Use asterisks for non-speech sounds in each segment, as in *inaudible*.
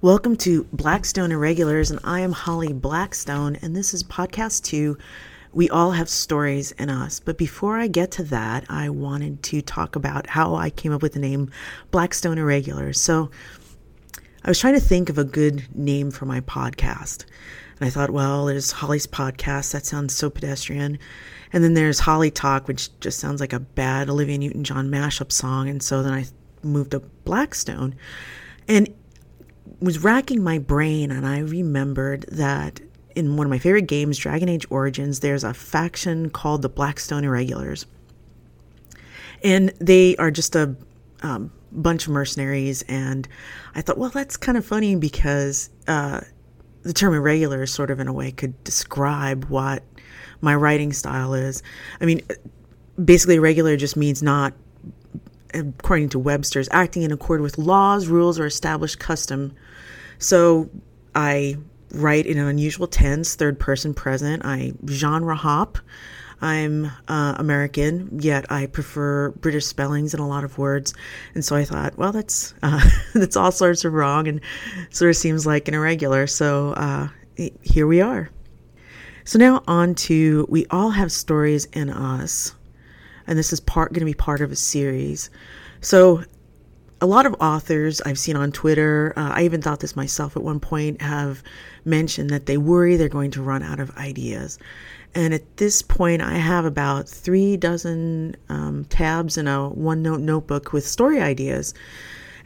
Welcome to Blackstone Irregulars, and I am Holly Blackstone, and this is podcast two. We all have stories in us. But before I get to that, I wanted to talk about how I came up with the name Blackstone Irregulars. So I was trying to think of a good name for my podcast. And I thought, well, there's Holly's podcast. That sounds so pedestrian. And then there's Holly Talk, which just sounds like a bad Olivia Newton John mashup song. And so then I moved to Blackstone and was racking my brain. And I remembered that in one of my favorite games, Dragon Age Origins, there's a faction called the Blackstone Irregulars. And they are just a um, bunch of mercenaries. And I thought, well, that's kind of funny because uh, the term irregular, sort of in a way, could describe what my writing style is. I mean, basically, irregular just means not, according to Webster's, acting in accord with laws, rules, or established custom. So I write in an unusual tense, third person present. I genre hop. I'm uh, American, yet I prefer British spellings in a lot of words, and so I thought, well, that's uh, *laughs* that's all sorts of wrong, and sort of seems like an irregular. So uh, here we are. So now on to we all have stories in us, and this is part going to be part of a series. So a lot of authors I've seen on Twitter, uh, I even thought this myself at one point, have mentioned that they worry they're going to run out of ideas. And at this point, I have about three dozen um, tabs in a OneNote notebook with story ideas.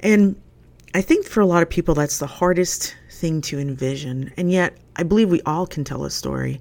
And I think for a lot of people, that's the hardest thing to envision. And yet, I believe we all can tell a story.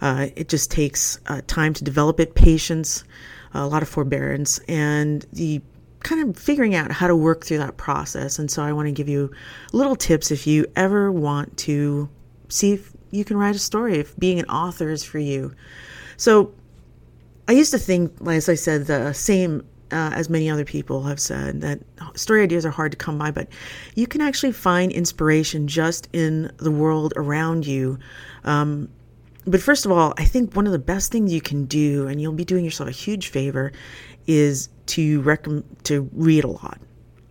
Uh, it just takes uh, time to develop it, patience, a lot of forbearance, and the kind of figuring out how to work through that process. And so I want to give you little tips if you ever want to see if you can write a story, if being an author is for you. So I used to think, as I said, the same uh, as many other people have said, that story ideas are hard to come by, but you can actually find inspiration just in the world around you. Um, but first of all, I think one of the best things you can do, and you'll be doing yourself a huge favor, is to recommend to read a lot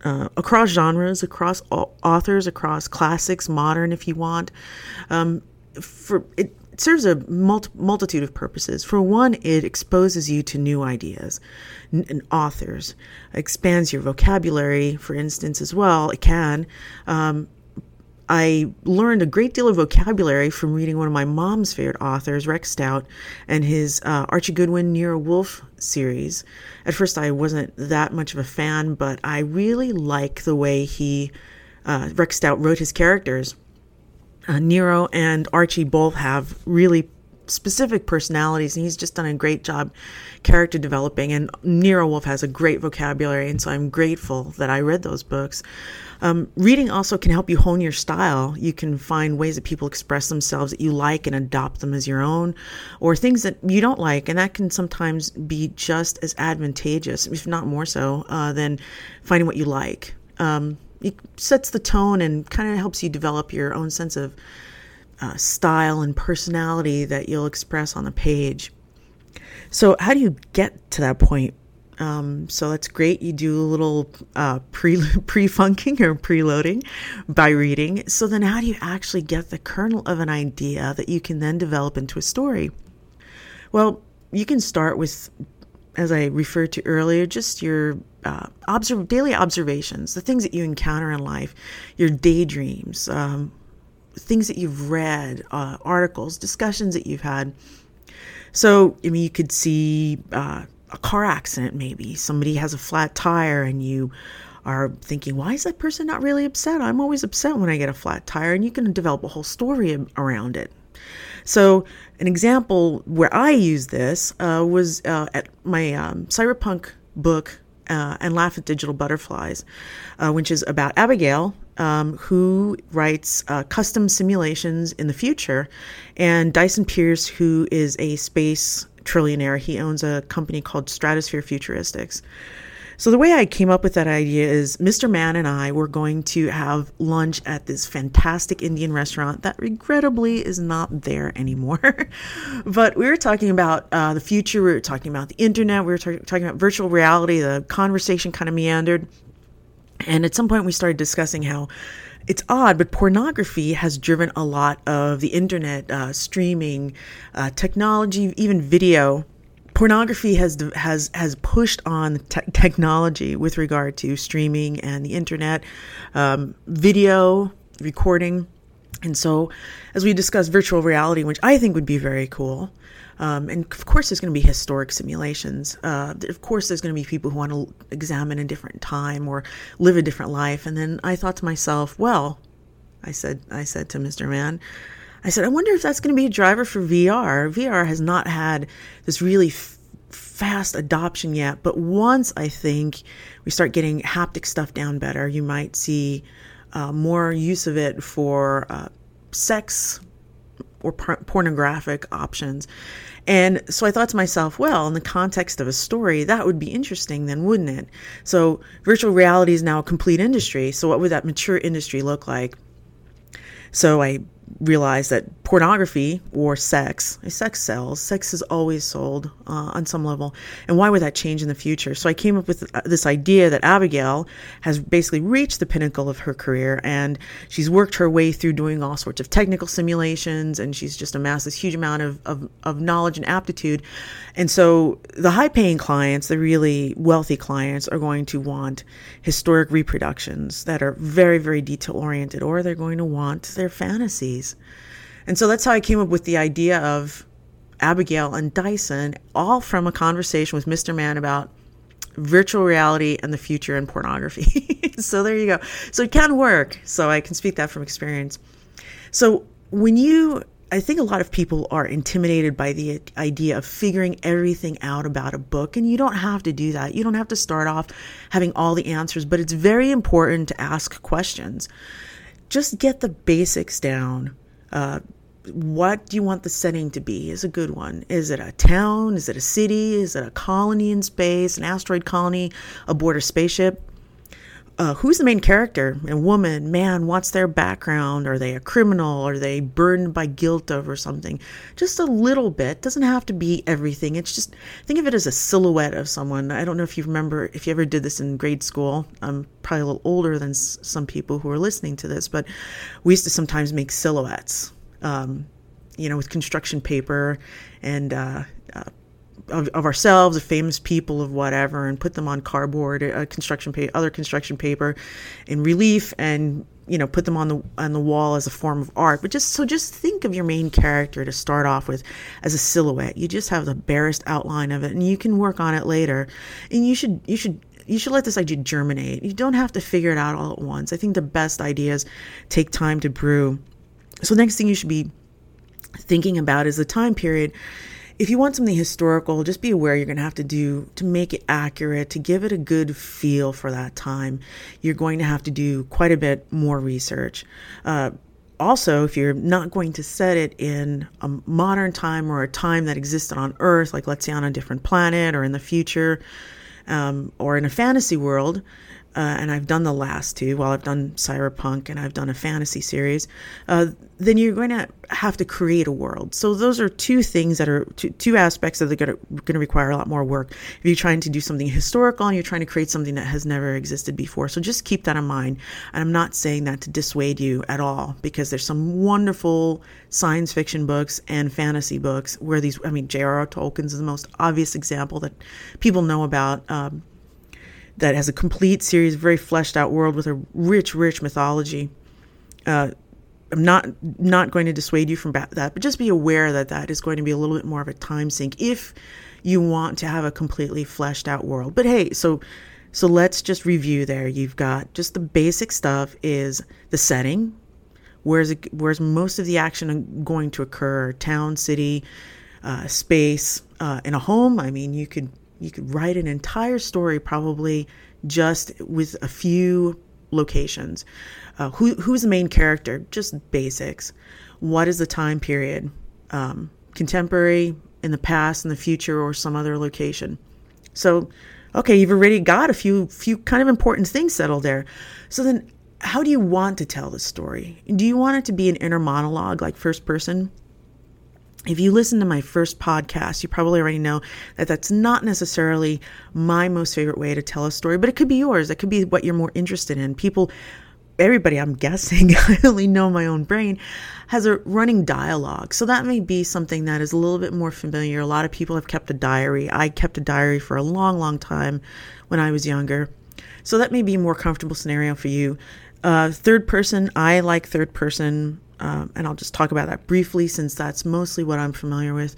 uh, across genres, across authors, across classics, modern, if you want. Um, for it serves a multi- multitude of purposes. For one, it exposes you to new ideas n- and authors, expands your vocabulary, for instance, as well. It can. Um, I learned a great deal of vocabulary from reading one of my mom's favorite authors, Rex Stout, and his uh, Archie Goodwin Nero Wolfe series. At first, I wasn't that much of a fan, but I really like the way he, uh, Rex Stout, wrote his characters. Uh, Nero and Archie both have really specific personalities, and he's just done a great job character developing. And Nero Wolfe has a great vocabulary, and so I'm grateful that I read those books. Um, reading also can help you hone your style. You can find ways that people express themselves that you like and adopt them as your own, or things that you don't like, and that can sometimes be just as advantageous, if not more so, uh, than finding what you like. Um, it sets the tone and kind of helps you develop your own sense of uh, style and personality that you'll express on the page. So, how do you get to that point? Um, so that's great. You do a little uh, pre *laughs* pre funking or preloading by reading. So then, how do you actually get the kernel of an idea that you can then develop into a story? Well, you can start with, as I referred to earlier, just your uh, daily observations, the things that you encounter in life, your daydreams, um, things that you've read, uh, articles, discussions that you've had. So, I mean, you could see uh, a car accident, maybe somebody has a flat tire, and you are thinking, why is that person not really upset? I'm always upset when I get a flat tire, and you can develop a whole story around it. So, an example where I used this uh, was uh, at my um, cyberpunk book uh, and Laugh at Digital Butterflies, uh, which is about Abigail, um, who writes uh, custom simulations in the future, and Dyson Pierce, who is a space trillionaire. He owns a company called Stratosphere Futuristics. So the way I came up with that idea is Mr. Man and I were going to have lunch at this fantastic Indian restaurant that regrettably is not there anymore. *laughs* but we were talking about uh, the future. We were talking about the internet. We were talking about virtual reality. The conversation kind of meandered. And at some point, we started discussing how it's odd, but pornography has driven a lot of the internet, uh, streaming, uh, technology, even video. Pornography has has has pushed on te- technology with regard to streaming and the internet, um, video recording, and so as we discussed virtual reality, which I think would be very cool. Um, and of course, there's going to be historic simulations. Uh, of course, there's going to be people who want to examine a different time or live a different life. And then I thought to myself, well, I said, I said to Mr. Man, I said, I wonder if that's going to be a driver for VR. VR has not had this really f- fast adoption yet, but once I think we start getting haptic stuff down better, you might see uh, more use of it for uh, sex or por- pornographic options. And so I thought to myself, well, in the context of a story, that would be interesting then, wouldn't it? So virtual reality is now a complete industry. So what would that mature industry look like? So I realized that pornography or sex, sex sells. Sex is always sold uh, on some level. And why would that change in the future? So I came up with uh, this idea that Abigail has basically reached the pinnacle of her career and she's worked her way through doing all sorts of technical simulations and she's just amassed this huge amount of, of, of knowledge and aptitude. And so the high paying clients, the really wealthy clients, are going to want historic reproductions that are very, very detail oriented, or they're going to want their fantasies. And so that's how I came up with the idea of Abigail and Dyson, all from a conversation with Mr. Man about virtual reality and the future in pornography. *laughs* so there you go. So it can work. So I can speak that from experience. So when you, I think a lot of people are intimidated by the idea of figuring everything out about a book, and you don't have to do that. You don't have to start off having all the answers, but it's very important to ask questions. Just get the basics down. Uh, what do you want the setting to be is a good one. Is it a town? Is it a city? Is it a colony in space, an asteroid colony aboard a spaceship? Uh, who's the main character? A woman, man, what's their background? Are they a criminal? Are they burdened by guilt over something? Just a little bit. Doesn't have to be everything. It's just think of it as a silhouette of someone. I don't know if you remember if you ever did this in grade school. I'm probably a little older than s- some people who are listening to this, but we used to sometimes make silhouettes um, you know, with construction paper and uh, of, of, ourselves, of famous people, of whatever, and put them on cardboard, uh, construction paper, other construction paper, in relief, and you know, put them on the on the wall as a form of art. But just so, just think of your main character to start off with as a silhouette. You just have the barest outline of it, and you can work on it later. And you should you should you should let this idea germinate. You don't have to figure it out all at once. I think the best ideas take time to brew so, next thing you should be thinking about is the time period. If you want something historical, just be aware you're going to have to do to make it accurate, to give it a good feel for that time. You're going to have to do quite a bit more research. Uh, also, if you're not going to set it in a modern time or a time that existed on Earth, like let's say on a different planet or in the future, um, or in a fantasy world, uh, and I've done the last two, while I've done cyberpunk and I've done a fantasy series, uh, then you're going to have to create a world. So those are two things that are two, two aspects that are going to require a lot more work. If you're trying to do something historical and you're trying to create something that has never existed before, so just keep that in mind. And I'm not saying that to dissuade you at all, because there's some wonderful science fiction books and fantasy books where these. I mean, J.R.R. Tolkien's is the most obvious example that people know about. Um, that has a complete series, very fleshed out world with a rich, rich mythology. Uh, I'm not not going to dissuade you from that, but just be aware that that is going to be a little bit more of a time sink if you want to have a completely fleshed out world. But hey, so so let's just review there. You've got just the basic stuff is the setting, where's it, where's most of the action going to occur? Town, city, uh, space, uh, in a home. I mean, you could you could write an entire story probably just with a few locations. Uh, who, who's the main character? Just basics. What is the time period? Um, contemporary, in the past, in the future, or some other location. So, okay, you've already got a few few kind of important things settled there. So then, how do you want to tell the story? Do you want it to be an inner monologue, like first person? If you listen to my first podcast, you probably already know that that's not necessarily my most favorite way to tell a story, but it could be yours. It could be what you're more interested in. People, everybody, I'm guessing, *laughs* I only know my own brain, has a running dialogue. So that may be something that is a little bit more familiar. A lot of people have kept a diary. I kept a diary for a long, long time when I was younger. So that may be a more comfortable scenario for you. Uh, third person, I like third person um, and I'll just talk about that briefly since that's mostly what I'm familiar with.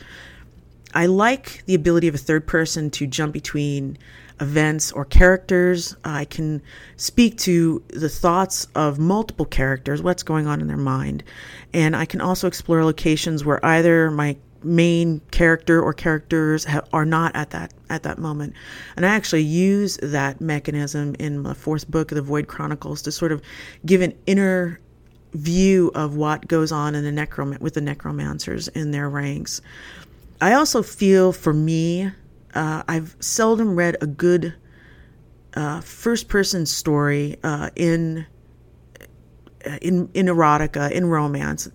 I like the ability of a third person to jump between events or characters. I can speak to the thoughts of multiple characters, what's going on in their mind. And I can also explore locations where either my main character or characters ha- are not at that at that moment. And I actually use that mechanism in the fourth book of the Void Chronicles to sort of give an inner view of what goes on in the necrom- with the necromancers in their ranks. I also feel for me, uh, I've seldom read a good uh, first person story uh, in in in erotica in romance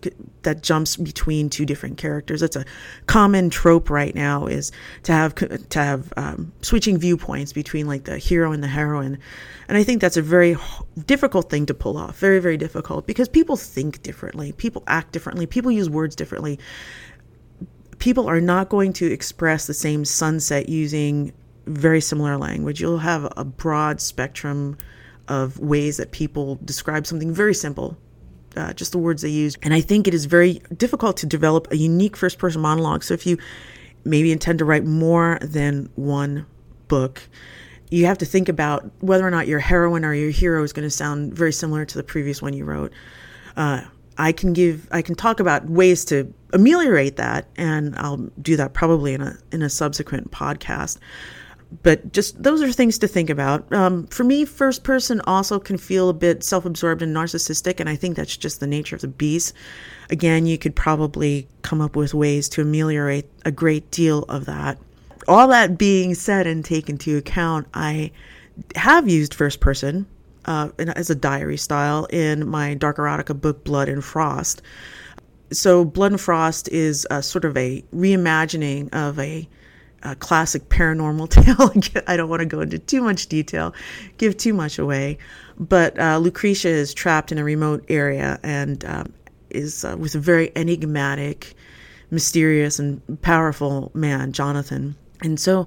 that jumps between two different characters. It's a common trope right now is to have to have um, switching viewpoints between like the hero and the heroine. And i think that's a very difficult thing to pull off. Very very difficult because people think differently. People act differently. People use words differently. People are not going to express the same sunset using very similar language. You'll have a broad spectrum of ways that people describe something very simple, uh, just the words they use. And I think it is very difficult to develop a unique first person monologue. So if you maybe intend to write more than one book, you have to think about whether or not your heroine or your hero is going to sound very similar to the previous one you wrote. Uh, I can give, I can talk about ways to ameliorate that, and I'll do that probably in a in a subsequent podcast but just those are things to think about. Um, for me, first person also can feel a bit self absorbed and narcissistic, and I think that's just the nature of the beast. Again, you could probably come up with ways to ameliorate a great deal of that. All that being said and taken into account, I have used first person uh, as a diary style in my dark erotica book, Blood and Frost. So, Blood and Frost is a, sort of a reimagining of a a classic paranormal *laughs* tale. I don't want to go into too much detail, give too much away. But uh, Lucretia is trapped in a remote area and um, is uh, with a very enigmatic, mysterious, and powerful man, Jonathan. And so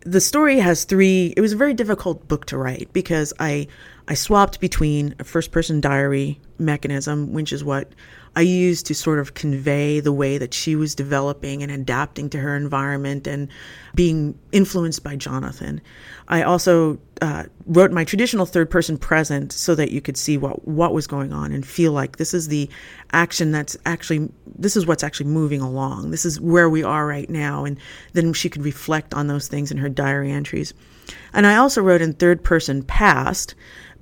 the story has three. It was a very difficult book to write because I I swapped between a first person diary mechanism, which is what I used to sort of convey the way that she was developing and adapting to her environment and being influenced by Jonathan. I also uh, wrote my traditional third person present so that you could see what, what was going on and feel like this is the action that's actually, this is what's actually moving along. This is where we are right now. And then she could reflect on those things in her diary entries. And I also wrote in third person past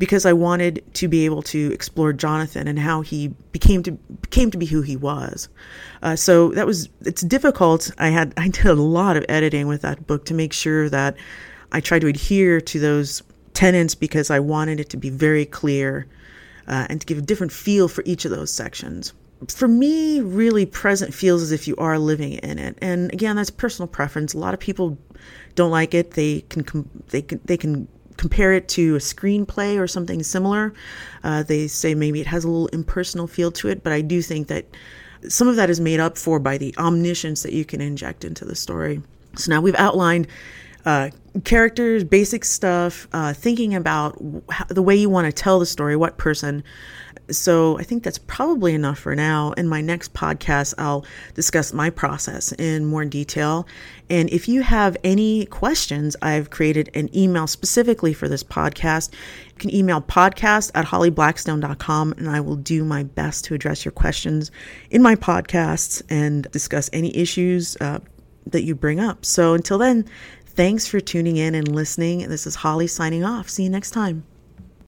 because I wanted to be able to explore Jonathan and how he became to came to be who he was. Uh, so that was it's difficult. I had *laughs* I did a lot of editing with that book to make sure that I tried to adhere to those tenets because I wanted it to be very clear uh, and to give a different feel for each of those sections. For me, really present feels as if you are living in it, and again, that's personal preference. A lot of people don't like it. They can they can they can compare it to a screenplay or something similar. Uh, they say maybe it has a little impersonal feel to it, but I do think that some of that is made up for by the omniscience that you can inject into the story. So now we've outlined uh, characters, basic stuff, uh, thinking about the way you want to tell the story, what person. So I think that's probably enough for now. In my next podcast, I'll discuss my process in more detail. And if you have any questions, I've created an email specifically for this podcast. You can email podcast at hollyblackstone.com and I will do my best to address your questions in my podcasts and discuss any issues uh, that you bring up. So until then, Thanks for tuning in and listening. This is Holly signing off. See you next time.